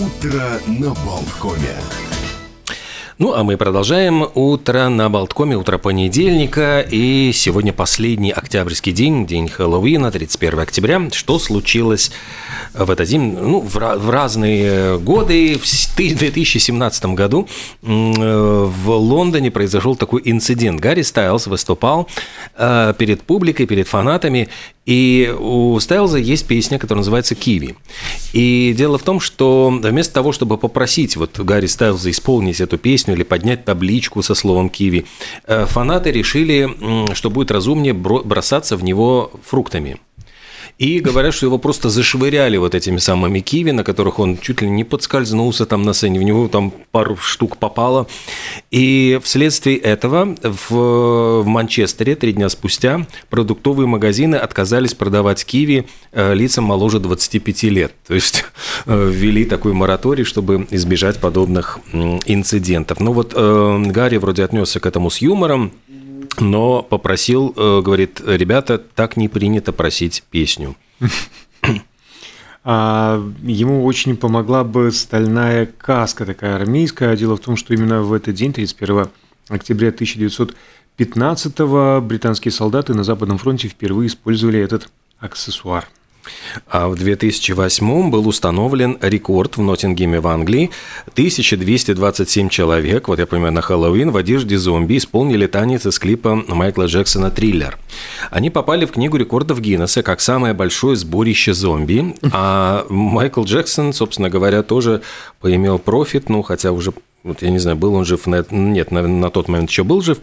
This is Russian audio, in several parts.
Утро на Болткоме. Ну, а мы продолжаем утро на Болткоме, утро понедельника. И сегодня последний октябрьский день, день Хэллоуина, 31 октября. Что случилось в этот день? Ну, в, в разные годы. В 2017 году в Лондоне произошел такой инцидент. Гарри Стайлз выступал э, перед публикой, перед фанатами и у Стайлза есть песня, которая называется «Киви». И дело в том, что вместо того, чтобы попросить вот Гарри Стайлза исполнить эту песню или поднять табличку со словом «Киви», э, фанаты решили, что будет разумнее бросаться в него фруктами. И говорят, что его просто зашвыряли вот этими самыми киви, на которых он чуть ли не подскользнулся там на сцене, в него там пару штук попало. И вследствие этого в, в Манчестере три дня спустя продуктовые магазины отказались продавать киви э, лицам моложе 25 лет. То есть э, ввели такой мораторий, чтобы избежать подобных инцидентов. Ну вот э, Гарри вроде отнесся к этому с юмором, но попросил, э, говорит, ребята, так не принято просить песню. А ему очень помогла бы стальная каска такая армейская. Дело в том, что именно в этот день, 31 октября 1915 британские солдаты на Западном фронте впервые использовали этот аксессуар. А в 2008 был установлен рекорд в Ноттингеме в Англии. 1227 человек, вот я понимаю, на Хэллоуин в одежде зомби исполнили танец из клипа Майкла Джексона «Триллер». Они попали в книгу рекордов Гиннесса как самое большое сборище зомби. А Майкл Джексон, собственно говоря, тоже поимел профит, ну, хотя уже вот я не знаю, был он жив, нет, на, на тот момент еще был жив.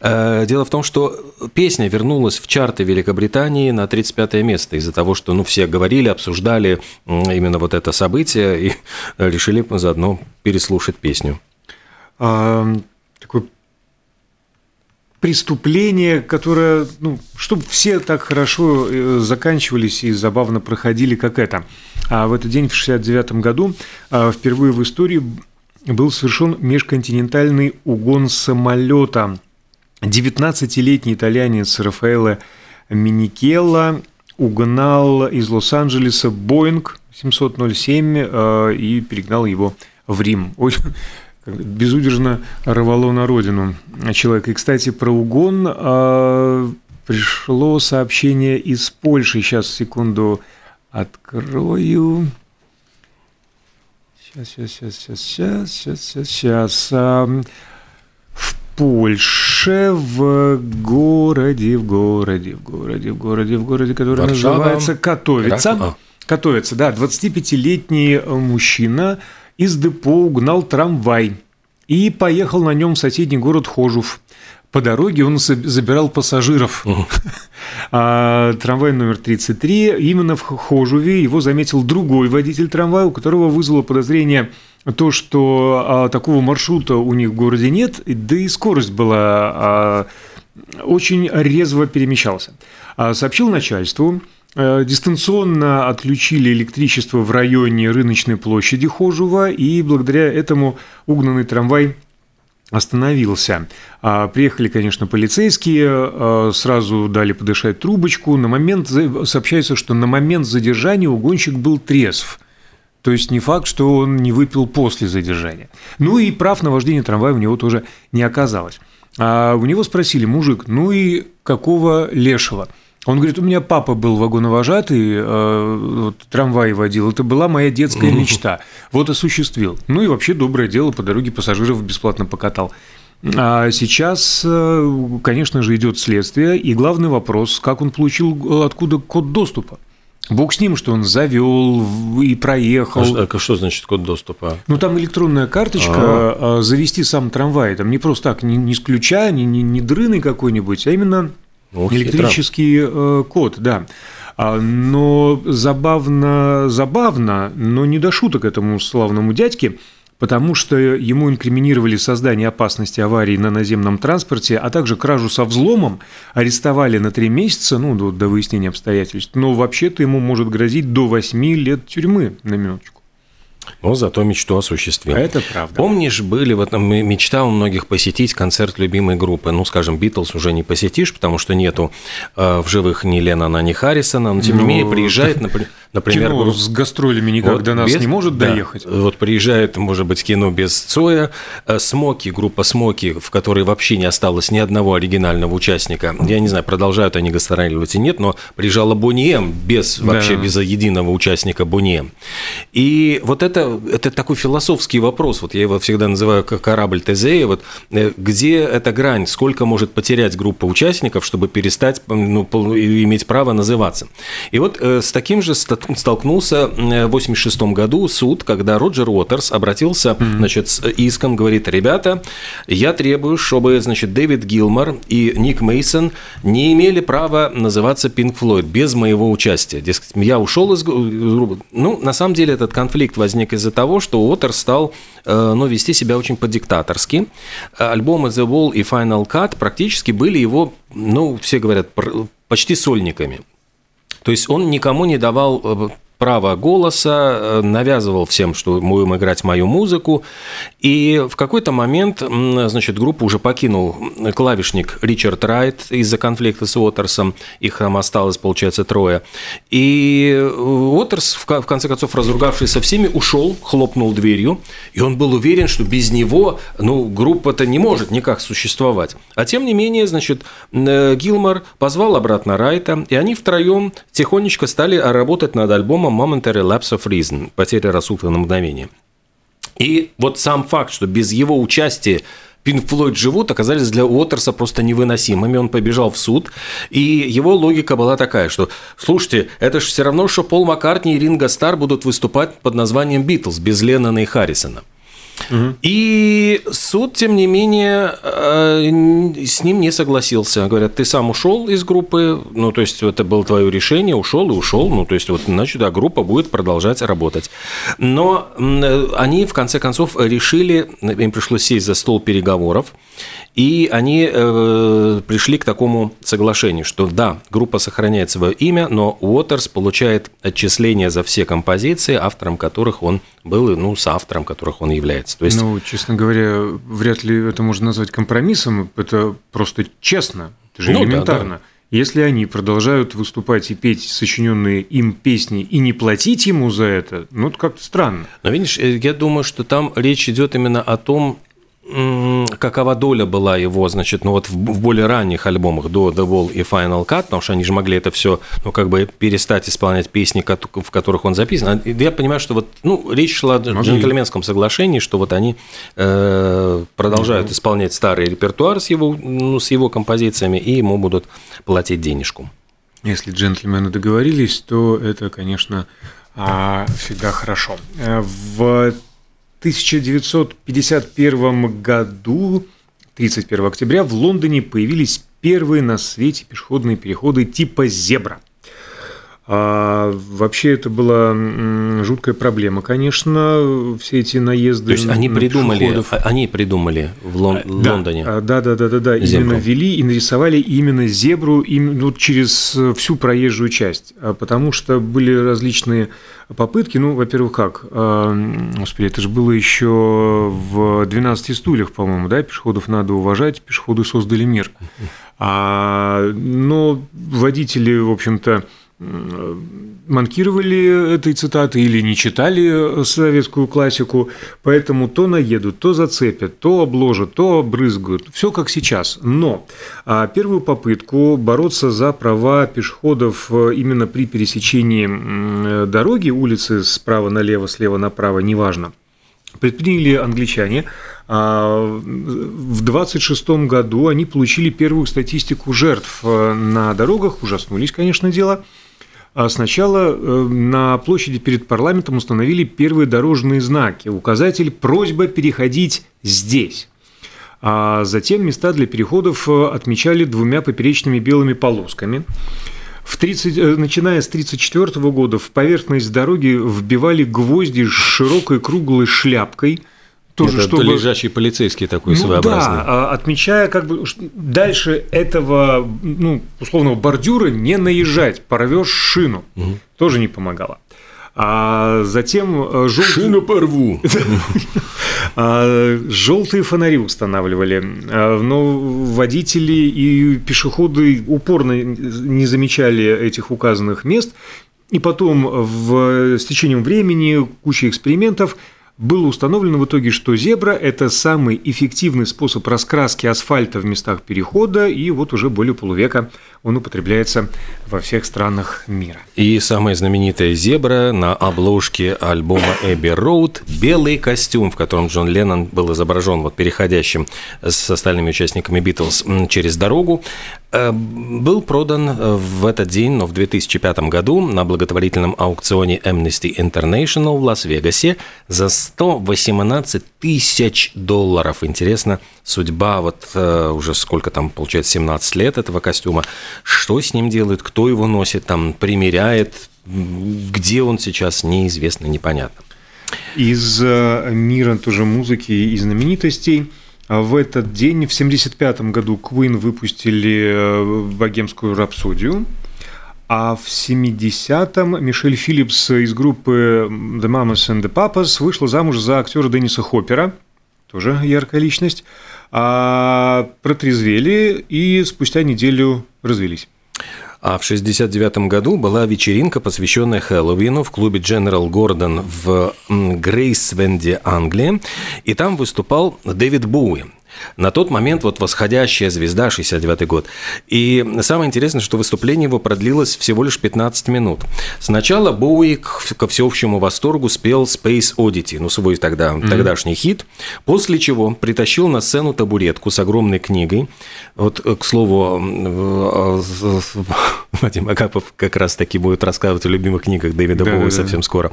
Э, дело в том, что песня вернулась в чарты Великобритании на 35 место из-за того, что ну, все говорили, обсуждали именно вот это событие и решили заодно переслушать песню. А, такое преступление, которое, ну, чтобы все так хорошо э, заканчивались и забавно проходили, как это. А в этот день, в 69 году, а, впервые в истории был совершен межконтинентальный угон самолета. 19-летний итальянец Рафаэло Миникелло угнал из Лос-Анджелеса Боинг 707 э, и перегнал его в Рим. Ой, безудержно рвало на родину человека. И, кстати, про угон э, пришло сообщение из Польши. Сейчас, секунду, открою. Сейчас, сейчас, сейчас, сейчас, сейчас, сейчас, сейчас. В Польше, в городе, в городе, в городе, в городе, в городе, который Варшава. называется Катовица. А. Катовица, да, 25-летний мужчина из депо угнал трамвай и поехал на нем в соседний город Хожув. По дороге он забирал пассажиров. А, трамвай номер 33. Именно в Хожуве его заметил другой водитель трамвая, у которого вызвало подозрение то, что а, такого маршрута у них в городе нет, да и скорость была а, очень резво перемещался. Сообщил начальству, дистанционно отключили электричество в районе рыночной площади Хожува, и благодаря этому угнанный трамвай остановился. А, приехали, конечно, полицейские, а, сразу дали подышать трубочку. На момент, сообщается, что на момент задержания угонщик был трезв. То есть не факт, что он не выпил после задержания. Ну и прав на вождение трамвая у него тоже не оказалось. А у него спросили, мужик, ну и какого лешего? Он говорит, у меня папа был вагоновожатый, э, вот, трамвай водил, это была моя детская мечта. Вот осуществил. Ну и вообще доброе дело, по дороге пассажиров бесплатно покатал. А сейчас, э, конечно же, идет следствие, и главный вопрос, как он получил, откуда код доступа. Бог с ним, что он завел и проехал. А, а что значит код доступа? Ну, там электронная карточка, А-а-а. завести сам трамвай. Там не просто так, не, не с ключа, не, не, не дрыны какой-нибудь, а именно ну, Электрический хитро. Э, код, да. А, но забавно, забавно, но не до шуток этому славному дядьке, потому что ему инкриминировали создание опасности аварии на наземном транспорте, а также кражу со взломом, арестовали на три месяца, ну, до, до выяснения обстоятельств, но вообще-то ему может грозить до восьми лет тюрьмы, на минуточку. Но зато мечту осуществил. Это правда. Помнишь, были в этом мечта у многих посетить концерт любимой группы. Ну, скажем, Битлз уже не посетишь, потому что нету э, в живых ни Леннона, ни Харрисона. Но тем не ну, менее приезжает, Например, кино групп... с гастролями никак вот до нас без... не может да. доехать. Вот приезжает, может быть, кино без Цоя, э, Смоки, группа Смоки, в которой вообще не осталось ни одного оригинального участника. Я не знаю, продолжают они гастролировать и нет, но приезжала Бонни без, вообще да. без единого участника Бонни И вот это, это такой философский вопрос, вот я его всегда называю как корабль Тезея, вот э, где эта грань, сколько может потерять группа участников, чтобы перестать ну, иметь право называться. И вот э, с таким же столкнулся в 1986 году суд, когда Роджер Уотерс обратился mm-hmm. значит, с иском, говорит, ребята, я требую, чтобы значит, Дэвид Гилмор и Ник Мейсон не имели права называться Pink Floyd без моего участия. Дескать, я ушел из группы. Ну, на самом деле этот конфликт возник из-за того, что Уотерс стал э, ну, вести себя очень по-диктаторски. Альбомы The Wall и Final Cut практически были его, ну, все говорят, почти сольниками. То есть он никому не давал э, право голоса, э, навязывал всем, что мы будем играть мою музыку. И в какой-то момент, значит, группу уже покинул клавишник Ричард Райт из-за конфликта с Уотерсом. Их там осталось, получается, трое. И Уотерс, в конце концов, разругавшись со всеми, ушел, хлопнул дверью. И он был уверен, что без него, ну, группа-то не может никак существовать. А тем не менее, значит, э, Гилмор позвал обратно Райта, и они втроем тихонечко стали работать над альбомом Momentary Lapse of Reason, потеря рассудка на мгновение. И вот сам факт, что без его участия Пинк Флойд живут, оказались для Уотерса просто невыносимыми. Он побежал в суд, и его логика была такая, что, слушайте, это же все равно, что Пол Маккартни и Ринго Стар будут выступать под названием Битлз без Леннона и Харрисона. И суд, тем не менее, э, с ним не согласился. Говорят, ты сам ушел из группы, ну, то есть это было твое решение, ушел и ушел, ну, то есть вот, значит, да, группа будет продолжать работать. Но они, в конце концов, решили, им пришлось сесть за стол переговоров, и они э, пришли к такому соглашению, что да, группа сохраняет свое имя, но Уотерс получает отчисления за все композиции, автором которых он был, ну, с автором которых он является. То есть... Ну, честно говоря, вряд ли это можно назвать компромиссом, это просто честно, это же ну, элементарно. Да, да. Если они продолжают выступать и петь сочиненные им песни и не платить ему за это, ну, это как-то странно. Но видишь, э, я думаю, что там речь идет именно о том, какова доля была его, значит, ну вот в, в более ранних альбомах до The Wall и Final Cut, потому что они же могли это все, ну как бы перестать исполнять песни, в которых он записан. Я понимаю, что вот, ну, речь шла о джентльменском соглашении, что вот они э, продолжают mm-hmm. исполнять старый репертуар с его, ну, с его композициями, и ему будут платить денежку. Если джентльмены договорились, то это, конечно, а, всегда хорошо. Э, в 1951 году, 31 октября, в Лондоне появились первые на свете пешеходные переходы типа «Зебра». А вообще это была жуткая проблема, конечно, все эти наезды. То есть они придумали, пешеходов. А, они придумали в Лон- да, Лондоне. Да, да, да, да, да, именно ввели и нарисовали именно зебру именно вот через всю проезжую часть, а потому что были различные попытки. Ну, во-первых, как? А, господи, это же было еще в 12 стульях, по-моему, да? Пешеходов надо уважать, пешеходы создали мир. А, но водители, в общем-то, манкировали этой цитаты или не читали советскую классику, поэтому то наедут, то зацепят, то обложат, то обрызгают. Все как сейчас. Но а, первую попытку бороться за права пешеходов э, именно при пересечении дороги, улицы справа налево, слева направо, неважно, предприняли англичане. А, в 26 году они получили первую статистику жертв э, на дорогах, ужаснулись, конечно, дело – сначала э, на площади перед парламентом установили первые дорожные знаки. Указатель «Просьба переходить здесь». А затем места для переходов э, отмечали двумя поперечными белыми полосками. В 30, э, начиная с 1934 года в поверхность дороги вбивали гвозди с широкой круглой шляпкой – тоже, Это чтобы... лежачий полицейский такой ну, своеобразный. Да, отмечая как бы дальше этого, ну, условного бордюра не наезжать, порвешь шину. Угу. Тоже не помогало. А затем э, желтый... Шину порву. А, желтые фонари устанавливали. А, но водители и пешеходы упорно не замечали этих указанных мест И потом в, с течением времени, куча экспериментов – было установлено в итоге, что зебра – это самый эффективный способ раскраски асфальта в местах перехода, и вот уже более полувека он употребляется во всех странах мира. И самая знаменитая зебра на обложке альбома Эбби Роуд – белый костюм, в котором Джон Леннон был изображен вот переходящим с остальными участниками Битлз через дорогу. Э, был продан э, в этот день, но в 2005 году на благотворительном аукционе Amnesty International в Лас-Вегасе за 118 тысяч долларов. Интересно, судьба вот э, уже сколько там, получается, 17 лет этого костюма. Что с ним делают, кто его носит, там, примеряет, где он сейчас, неизвестно, непонятно. Из мира тоже музыки и знаменитостей – в этот день, в 1975 году, Queen выпустили э, богемскую рапсодию, а в 70-м Мишель Филлипс из группы The Mamas and the Papas вышла замуж за актера Денниса Хоппера, тоже яркая личность, а протрезвели и спустя неделю развелись. А в 1969 году была вечеринка, посвященная Хэллоуину в клубе General Gordon в Грейсвенде, Англия. И там выступал Дэвид Боуи. На тот момент вот восходящая звезда, 69 год. И самое интересное, что выступление его продлилось всего лишь 15 минут. Сначала Боуи ко всеобщему восторгу спел Space Oddity, ну, свой тогда, mm-hmm. тогдашний хит, после чего притащил на сцену табуретку с огромной книгой. Вот, к слову, Вадим Агапов как раз-таки будет рассказывать о любимых книгах Дэвида да, Боуи да, совсем да. скоро.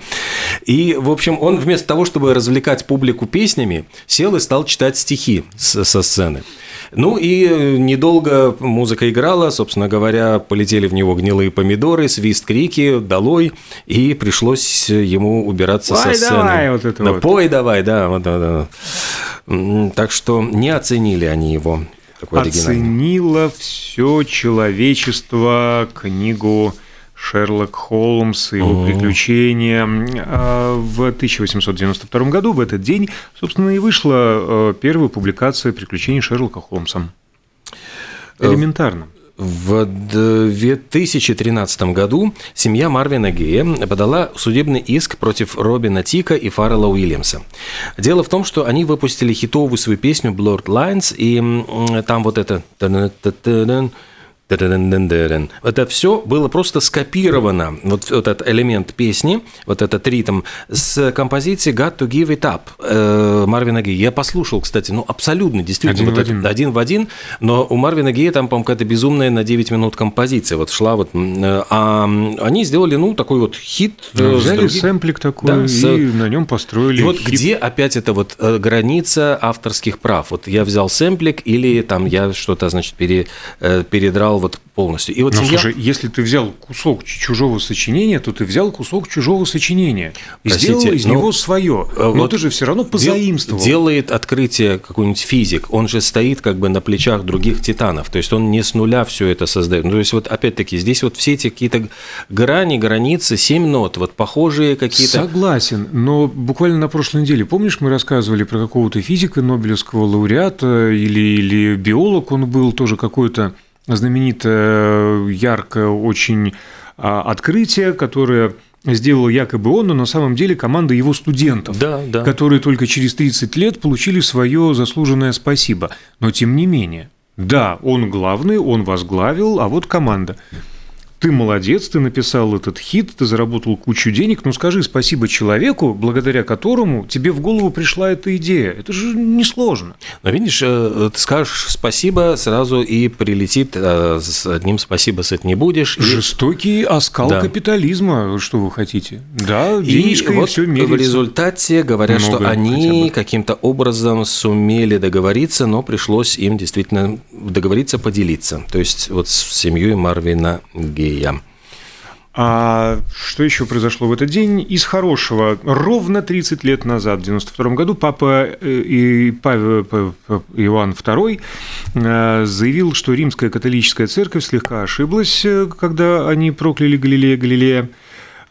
И, в общем, он вместо того, чтобы развлекать публику песнями, сел и стал читать стихи со сцены. Ну и э, недолго музыка играла, собственно говоря, полетели в него гнилые помидоры, свист, крики, долой, и пришлось ему убираться пой со сцены. давай, вот это да, вот. Пой давай, да, вот, да, да. Так что не оценили они его. Такой Оценило все человечество книгу Шерлок Холмс и его приключения. А в 1892 году, в этот день, собственно, и вышла э, первая публикация приключений Шерлока Холмса. Э, Элементарно. В 2013 году семья Марвина Гея подала судебный иск против Робина Тика и Фаррелла Уильямса. Дело в том, что они выпустили хитовую свою песню Blurred Lines, и там вот это это все было просто скопировано, вот, вот этот элемент песни, вот этот ритм, с композиции «Got to give it up» э, Марвина Гея. Я послушал, кстати, ну, абсолютно, действительно, один, вот в один. один в один, но у Марвина Гея там, по-моему, какая-то безумная на 9 минут композиция вот шла, вот, э, а они сделали, ну, такой вот хит. Да, взяли другим... сэмплик такой да, и с... на нем построили И вот хит. где опять это вот э, граница авторских прав? Вот я взял сэмплик или там я что-то, значит, пере, передрал вот полностью. И вот Но, семья... слушай, если ты взял кусок чужого сочинения, то ты взял кусок чужого сочинения и Простите, сделал из но... него свое. Э, Но вот ты же все равно позаимствовал. Делает открытие какой-нибудь физик, он же стоит как бы на плечах других титанов, то есть он не с нуля все это создает. Ну, то есть вот опять-таки здесь вот все эти какие-то грани, границы, семь нот, вот похожие какие-то. Согласен, но буквально на прошлой неделе, помнишь, мы рассказывали про какого-то физика, Нобелевского лауреата или, или биолог он был тоже какой-то знаменитое, яркое очень а, открытие, которое сделал якобы он, но на самом деле команда его студентов, да, да. которые только через 30 лет получили свое заслуженное спасибо. Но тем не менее, да, он главный, он возглавил, а вот команда ты молодец, ты написал этот хит, ты заработал кучу денег, но скажи спасибо человеку, благодаря которому тебе в голову пришла эта идея. Это же несложно. Но видишь, э, ты скажешь спасибо, сразу и прилетит э, с одним спасибо с это не будешь. Жестокий оскал да. капитализма, что вы хотите. Да, денежка и, и вот все меряется. в результате говорят, Много что они каким-то образом сумели договориться, но пришлось им действительно договориться поделиться. То есть вот с семьей Марвина Гей Сергея. А что еще произошло в этот день? Из хорошего. Ровно 30 лет назад, в 92 году, папа э, и Павел, Иоанн II э, заявил, что римская католическая церковь слегка ошиблась, э, когда они прокляли Галилея Галилея,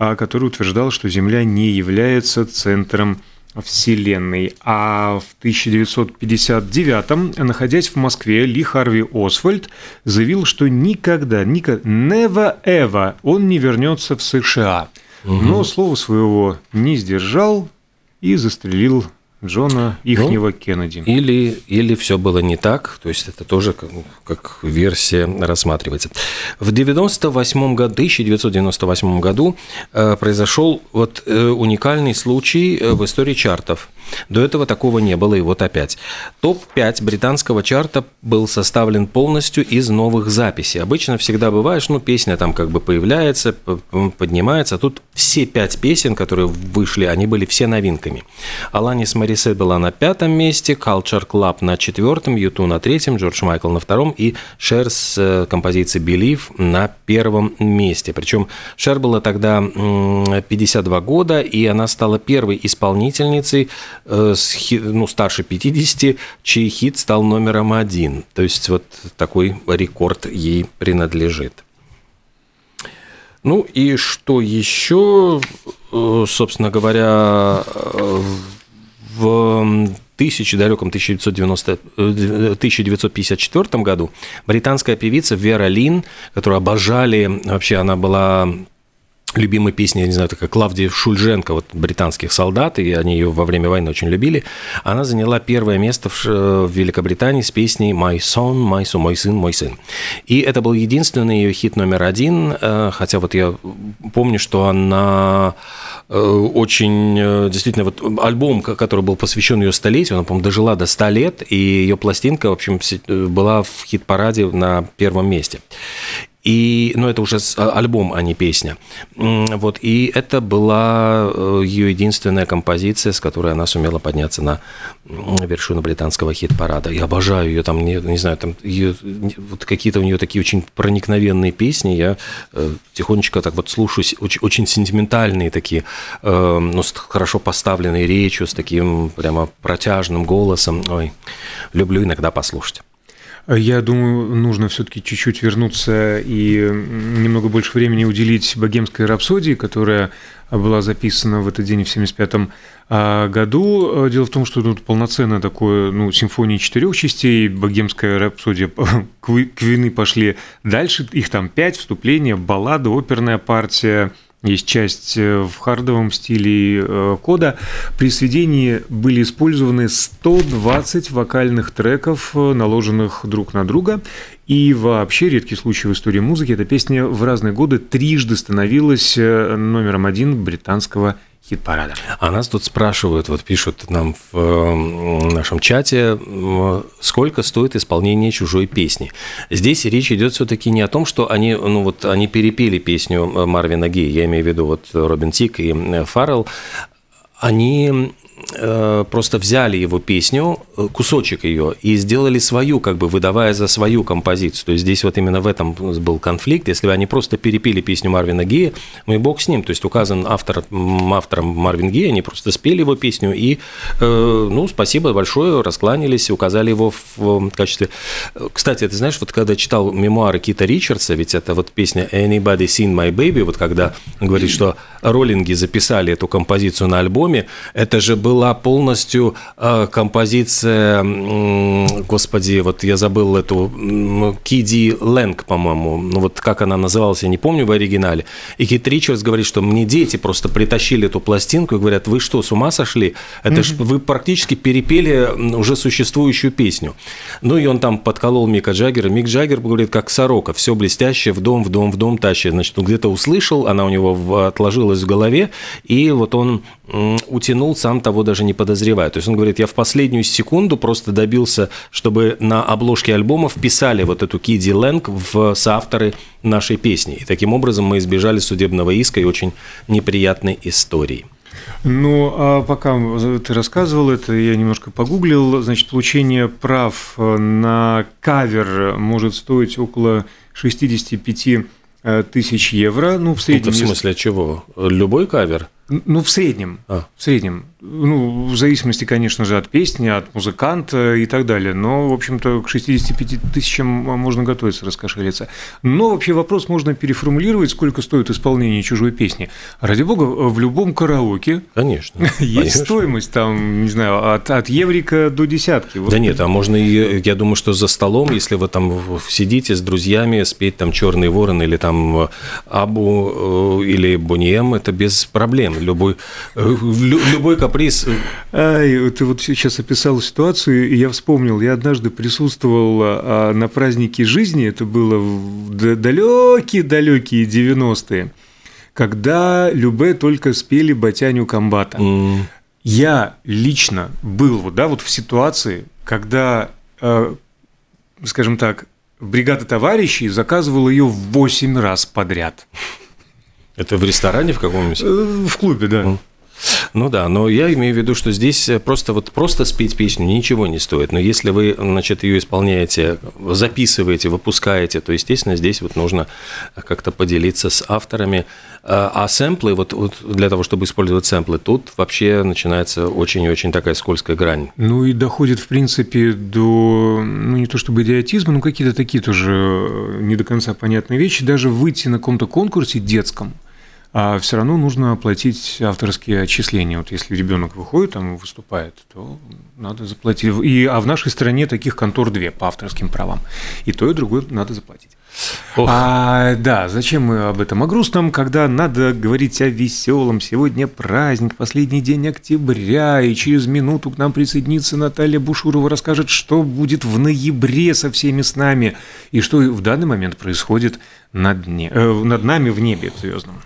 а который утверждал, что Земля не является центром Вселенной. А в 1959-м, находясь в Москве, Ли Харви Освальд заявил, что никогда, никогда, never ever он не вернется в США. Угу. Но слова своего не сдержал и застрелил Джона ихнего ну, Кеннеди. Или, или все было не так, то есть это тоже как, как версия рассматривается. В 98 году, 1998 году э, произошел вот э, уникальный случай э, в истории чартов. До этого такого не было, и вот опять. Топ-5 британского чарта был составлен полностью из новых записей. Обычно всегда бывает, ну, песня там как бы появляется, поднимается, а тут все пять песен, которые вышли, они были все новинками. Аланис Марисет была на пятом месте, Culture Club на четвертом, Юту на третьем, Джордж Майкл на втором и Шер с э, композицией Believe на первом месте. Причем Шер была тогда 52 года, и она стала первой исполнительницей Э, ну, старше 50, чей хит стал номером один. То есть вот такой рекорд ей принадлежит. Ну и что еще, э, собственно говоря, э, в тысячи, далеком 1990, 1954 году британская певица Вера Лин, которую обожали, вообще она была любимой песни, я не знаю, такая Клавдия Шульженко, вот британских солдат, и они ее во время войны очень любили. Она заняла первое место в, в Великобритании с песней «My son, my son, мой сын, мой сын». И это был единственный ее хит номер один, э, хотя вот я помню, что она э, очень, э, действительно, вот альбом, который был посвящен ее столетию, она, по-моему, дожила до 100 лет, и ее пластинка, в общем, была в хит-параде на первом месте. И, ну, это уже а, альбом, а не песня. Вот, и это была э, ее единственная композиция, с которой она сумела подняться на вершину британского хит-парада. Я обожаю ее, там, не, не знаю, там ее, вот какие-то у нее такие очень проникновенные песни. Я э, тихонечко так вот слушаю, очень, очень сентиментальные такие, э, ну, с хорошо поставленной речью, с таким прямо протяжным голосом. Ой, люблю иногда послушать. Я думаю, нужно все-таки чуть-чуть вернуться и немного больше времени уделить богемской рапсодии, которая была записана в этот день в 1975 а, году. Дело в том, что тут полноценное такое, ну, симфония четырех частей, богемская рапсодия, квины пошли дальше, их там пять, вступления, баллада, оперная партия, есть часть э, в хардовом стиле э, кода. При сведении были использованы 120 вокальных треков, э, наложенных друг на друга. И вообще, редкий случай в истории музыки, эта песня в разные годы трижды становилась номером один британского хит-парада. А нас тут спрашивают, вот пишут нам в нашем чате, сколько стоит исполнение чужой песни. Здесь речь идет все-таки не о том, что они, ну вот, они перепели песню Марвина Гея, я имею в виду вот Робин Тик и Фаррелл, они Э, просто взяли его песню, э, кусочек ее, и сделали свою, как бы выдавая за свою композицию. То есть здесь вот именно в этом был конфликт. Если бы они просто перепили песню Марвина Гея, ну и бог с ним. То есть указан автор, автором Марвин Гея, они просто спели его песню и, э, ну, спасибо большое, раскланялись, указали его в качестве... Кстати, ты знаешь, вот когда читал мемуары Кита Ричардса, ведь это вот песня «Anybody Seen My Baby», вот когда он говорит, что роллинги записали эту композицию на альбоме, это же была полностью э, композиция, господи, вот я забыл эту, Киди Лэнг, по-моему, ну вот как она называлась, я не помню в оригинале. И Кит Ричардс говорит, что мне дети просто притащили эту пластинку и говорят, вы что, с ума сошли? Это mm-hmm. ж вы практически перепели уже существующую песню. Ну и он там подколол Мика Джаггера. Мик Джаггер говорит, как сорока, все блестящее, в дом, в дом, в дом тащит. Значит, он где-то услышал, она у него отложилась в голове, и вот он утянул, сам того даже не подозревая. То есть он говорит, я в последнюю секунду просто добился, чтобы на обложке альбома вписали вот эту Киди Лэнг в соавторы нашей песни. И таким образом мы избежали судебного иска и очень неприятной истории. Ну, а пока ты рассказывал это, я немножко погуглил. Значит, получение прав на кавер может стоить около 65 э, тысяч евро. Ну, в среднем... Это в смысле чего? Любой кавер? Ну, в среднем. А. В среднем. Ну, в зависимости, конечно же, от песни, от музыканта и так далее. Но, в общем-то, к 65 тысячам можно готовиться раскошелиться. Но вообще вопрос можно переформулировать, сколько стоит исполнение чужой песни. Ради бога, в любом караоке конечно, есть конечно. стоимость, там, не знаю, от, от еврика до десятки. Вот. Да нет, а можно и, я думаю, что за столом, если вы там сидите с друзьями, спеть там «Черный ворон» или там «Абу» э, или «Бонием», это без проблем любой, э, любой каприз. Ай, ты вот сейчас описал ситуацию, и я вспомнил, я однажды присутствовал а, на празднике жизни, это было в далекие-далекие 90-е, когда Любе только спели «Батяню комбата». Mm. Я лично был вот, да, вот в ситуации, когда, э, скажем так, бригада товарищей заказывала ее в 8 раз подряд. Это в ресторане в каком-нибудь? Э, в клубе, да. Ну да, но я имею в виду, что здесь просто вот просто спеть песню ничего не стоит. Но если вы, значит, ее исполняете, записываете, выпускаете, то, естественно, здесь вот нужно как-то поделиться с авторами. А, а сэмплы, вот, вот для того, чтобы использовать сэмплы, тут вообще начинается очень-очень такая скользкая грань. Ну и доходит, в принципе, до, ну не то чтобы идиотизма, но какие-то такие тоже э, не до конца понятные вещи. Даже выйти на каком-то конкурсе детском – а все равно нужно оплатить авторские отчисления. Вот если ребенок выходит там выступает, то надо заплатить. И, а в нашей стране таких контор две по авторским правам. И то, и другое надо заплатить. Ох. А, да, зачем мы об этом? О грустном, когда надо говорить о веселом. Сегодня праздник, последний день октября, и через минуту к нам присоединится Наталья Бушурова, расскажет, что будет в ноябре со всеми с нами, и что в данный момент происходит над, не, э, над нами в небе звездном.